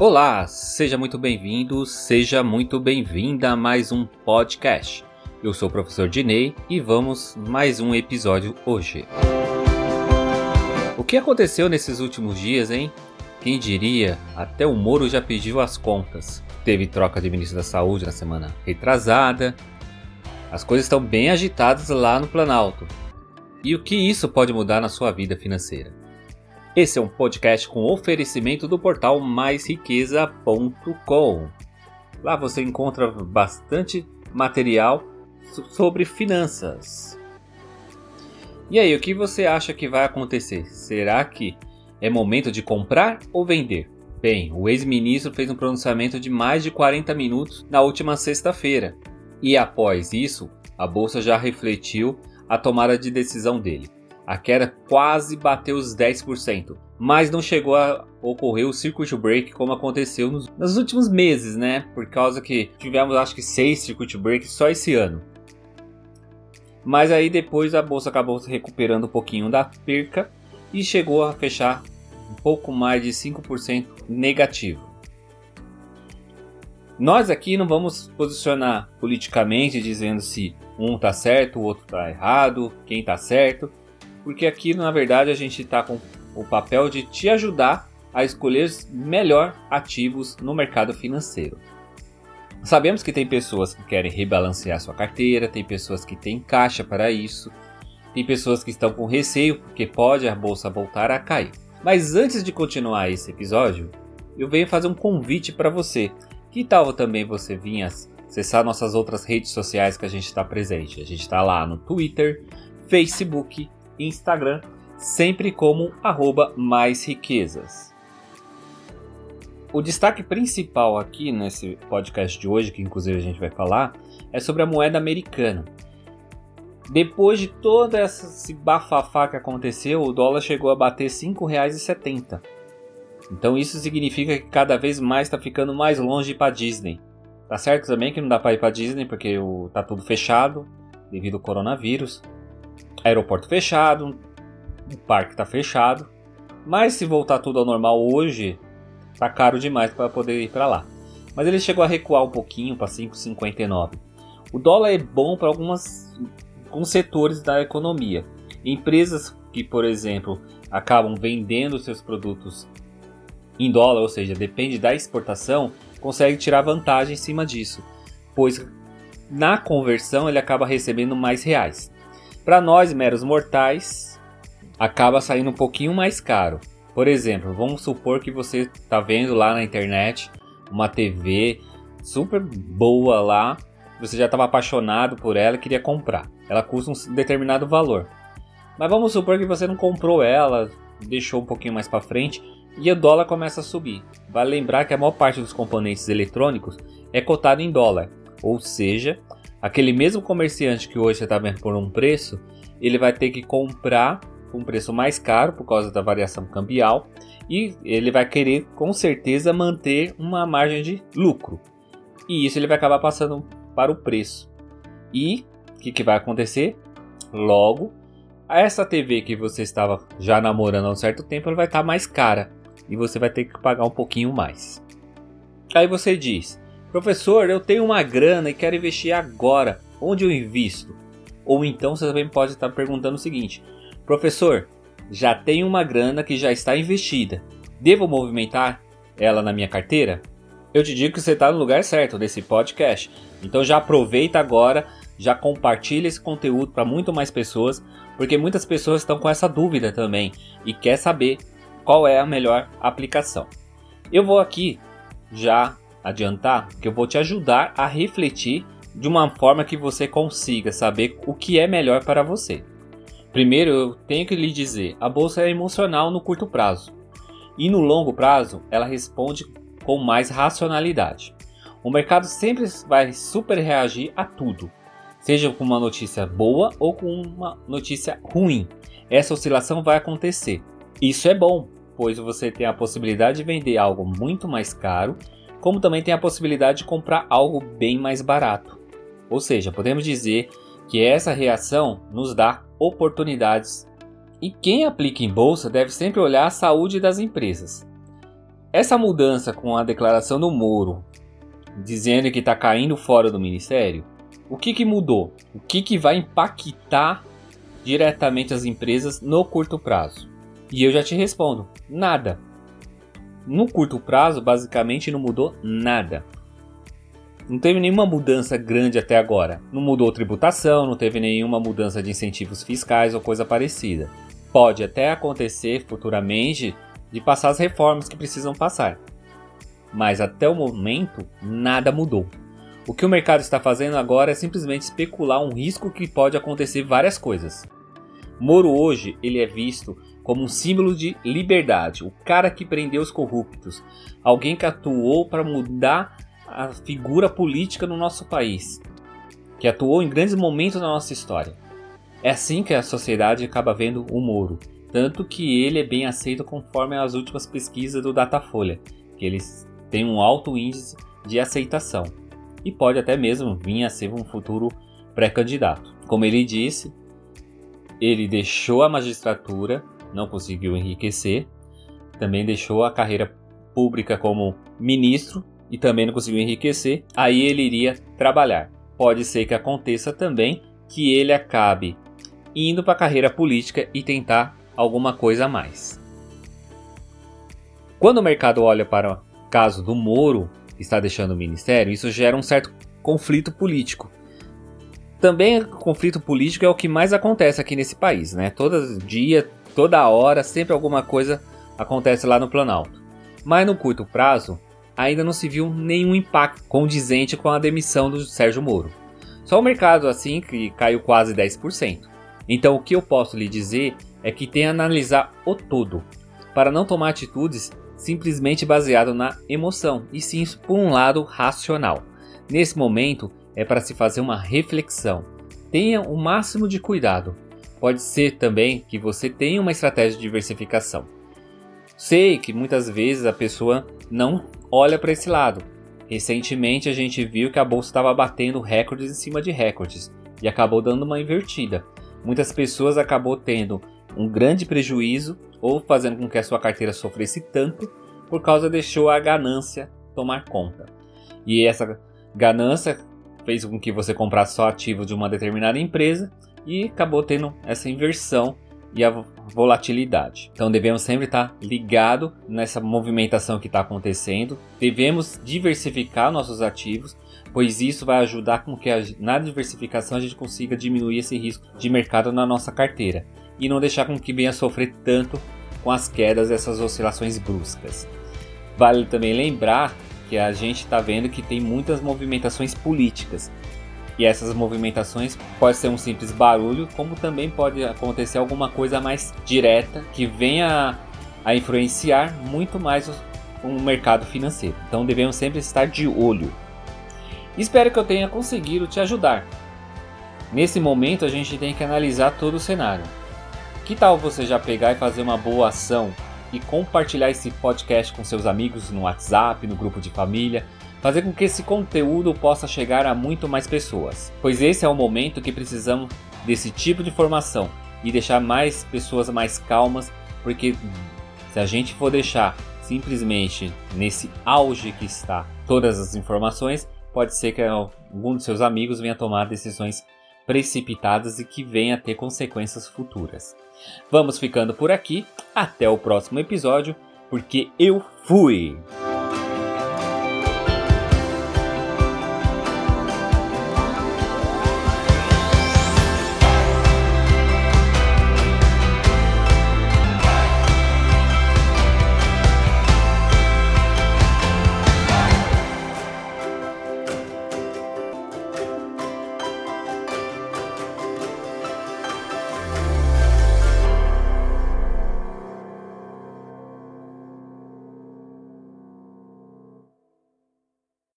Olá, seja muito bem-vindo, seja muito bem-vinda a mais um podcast. Eu sou o professor Dinei e vamos mais um episódio hoje. O que aconteceu nesses últimos dias, hein? Quem diria, até o Moro já pediu as contas. Teve troca de ministro da Saúde na semana retrasada. As coisas estão bem agitadas lá no Planalto. E o que isso pode mudar na sua vida financeira? Esse é um podcast com oferecimento do portal maisriqueza.com. Lá você encontra bastante material sobre finanças. E aí, o que você acha que vai acontecer? Será que é momento de comprar ou vender? Bem, o ex-ministro fez um pronunciamento de mais de 40 minutos na última sexta-feira. E após isso, a bolsa já refletiu a tomada de decisão dele. A queda quase bateu os 10%, mas não chegou a ocorrer o circuit break como aconteceu nos, nos últimos meses, né? Por causa que tivemos acho que seis circuit breaks só esse ano. Mas aí depois a bolsa acabou se recuperando um pouquinho da perca e chegou a fechar um pouco mais de 5% negativo. Nós aqui não vamos posicionar politicamente dizendo se um está certo, o outro está errado, quem está certo porque aqui na verdade a gente está com o papel de te ajudar a escolher melhor ativos no mercado financeiro. Sabemos que tem pessoas que querem rebalancear sua carteira, tem pessoas que têm caixa para isso, tem pessoas que estão com receio porque pode a bolsa voltar a cair. Mas antes de continuar esse episódio, eu venho fazer um convite para você. Que tal também você vir acessar nossas outras redes sociais que a gente está presente? A gente está lá no Twitter, Facebook, Instagram, sempre como arroba mais riquezas. O destaque principal aqui nesse podcast de hoje, que inclusive a gente vai falar, é sobre a moeda americana. Depois de todo esse bafafá que aconteceu, o dólar chegou a bater R$ 5,70. Então isso significa que cada vez mais está ficando mais longe para Disney. Tá certo também que não dá para ir para Disney porque o, tá tudo fechado devido ao coronavírus aeroporto fechado, o parque está fechado. Mas se voltar tudo ao normal hoje, tá caro demais para poder ir para lá. Mas ele chegou a recuar um pouquinho para 5,59. O dólar é bom para algumas alguns setores da economia. Empresas que, por exemplo, acabam vendendo seus produtos em dólar, ou seja, depende da exportação, consegue tirar vantagem em cima disso, pois na conversão ele acaba recebendo mais reais. Para nós, meros mortais, acaba saindo um pouquinho mais caro. Por exemplo, vamos supor que você está vendo lá na internet uma TV super boa lá, você já estava apaixonado por ela e queria comprar. Ela custa um determinado valor. Mas vamos supor que você não comprou ela, deixou um pouquinho mais para frente e o dólar começa a subir. Vale lembrar que a maior parte dos componentes eletrônicos é cotado em dólar, ou seja, aquele mesmo comerciante que hoje está vendo por um preço, ele vai ter que comprar com um preço mais caro por causa da variação cambial e ele vai querer com certeza manter uma margem de lucro. E isso ele vai acabar passando para o preço. E o que, que vai acontecer? Logo, essa TV que você estava já namorando há um certo tempo, ela vai estar mais cara e você vai ter que pagar um pouquinho mais. Aí você diz: Professor, eu tenho uma grana e quero investir agora. Onde eu invisto? Ou então você também pode estar perguntando o seguinte: Professor, já tenho uma grana que já está investida. Devo movimentar ela na minha carteira? Eu te digo que você está no lugar certo desse podcast. Então já aproveita agora, já compartilha esse conteúdo para muito mais pessoas, porque muitas pessoas estão com essa dúvida também e quer saber qual é a melhor aplicação. Eu vou aqui já adiantar que eu vou te ajudar a refletir de uma forma que você consiga saber o que é melhor para você. Primeiro, eu tenho que lhe dizer: a bolsa é emocional no curto prazo, e no longo prazo ela responde com mais racionalidade. O mercado sempre vai super reagir a tudo, seja com uma notícia boa ou com uma notícia ruim. Essa oscilação vai acontecer. Isso é bom, pois você tem a possibilidade de vender algo muito mais caro como também tem a possibilidade de comprar algo bem mais barato. Ou seja, podemos dizer que essa reação nos dá oportunidades. E quem aplica em bolsa deve sempre olhar a saúde das empresas. essa mudança com a declaração do Moro, dizendo que está caindo fora do ministério, o que, que mudou? O que, que vai impactar diretamente as empresas no curto prazo? E eu já te respondo: nada. No curto prazo, basicamente não mudou nada. Não teve nenhuma mudança grande até agora. Não mudou tributação, não teve nenhuma mudança de incentivos fiscais ou coisa parecida. Pode até acontecer futuramente de passar as reformas que precisam passar. Mas até o momento, nada mudou. O que o mercado está fazendo agora é simplesmente especular um risco que pode acontecer várias coisas. Moro hoje ele é visto como um símbolo de liberdade, o cara que prendeu os corruptos, alguém que atuou para mudar a figura política no nosso país, que atuou em grandes momentos na nossa história. É assim que a sociedade acaba vendo o Moro, tanto que ele é bem aceito conforme as últimas pesquisas do Datafolha, que eles têm um alto índice de aceitação e pode até mesmo vir a ser um futuro pré-candidato. Como ele disse, ele deixou a magistratura, não conseguiu enriquecer, também deixou a carreira pública como ministro e também não conseguiu enriquecer, aí ele iria trabalhar. Pode ser que aconteça também que ele acabe indo para a carreira política e tentar alguma coisa a mais. Quando o mercado olha para o caso do Moro, que está deixando o ministério, isso gera um certo conflito político. Também conflito político é o que mais acontece aqui nesse país, né? Todo dia, toda hora, sempre alguma coisa acontece lá no Planalto. Mas no curto prazo, ainda não se viu nenhum impacto condizente com a demissão do Sérgio Moro. Só o mercado assim que caiu quase 10%. Então o que eu posso lhe dizer é que tem que analisar o todo, para não tomar atitudes simplesmente baseado na emoção, e sim por um lado racional. Nesse momento é para se fazer uma reflexão. Tenha o máximo de cuidado. Pode ser também que você tenha uma estratégia de diversificação. Sei que muitas vezes a pessoa não olha para esse lado. Recentemente a gente viu que a bolsa estava batendo recordes em cima de recordes e acabou dando uma invertida. Muitas pessoas acabou tendo um grande prejuízo ou fazendo com que a sua carteira sofresse tanto por causa deixou a ganância tomar conta. E essa ganância fez com que você comprasse só ativos de uma determinada empresa e acabou tendo essa inversão e a volatilidade. Então devemos sempre estar ligado nessa movimentação que está acontecendo. Devemos diversificar nossos ativos, pois isso vai ajudar com que na diversificação a gente consiga diminuir esse risco de mercado na nossa carteira e não deixar com que venha sofrer tanto com as quedas essas oscilações bruscas. Vale também lembrar que a gente está vendo que tem muitas movimentações políticas e essas movimentações pode ser um simples barulho, como também pode acontecer alguma coisa mais direta que venha a influenciar muito mais o, o mercado financeiro. Então devemos sempre estar de olho. Espero que eu tenha conseguido te ajudar. Nesse momento a gente tem que analisar todo o cenário. Que tal você já pegar e fazer uma boa ação e compartilhar esse podcast com seus amigos no WhatsApp, no grupo de família, fazer com que esse conteúdo possa chegar a muito mais pessoas, pois esse é o momento que precisamos desse tipo de informação e deixar mais pessoas mais calmas, porque se a gente for deixar simplesmente nesse auge que está todas as informações, pode ser que algum dos seus amigos venha tomar decisões precipitadas e que venha ter consequências futuras. Vamos ficando por aqui, até o próximo episódio, porque eu fui!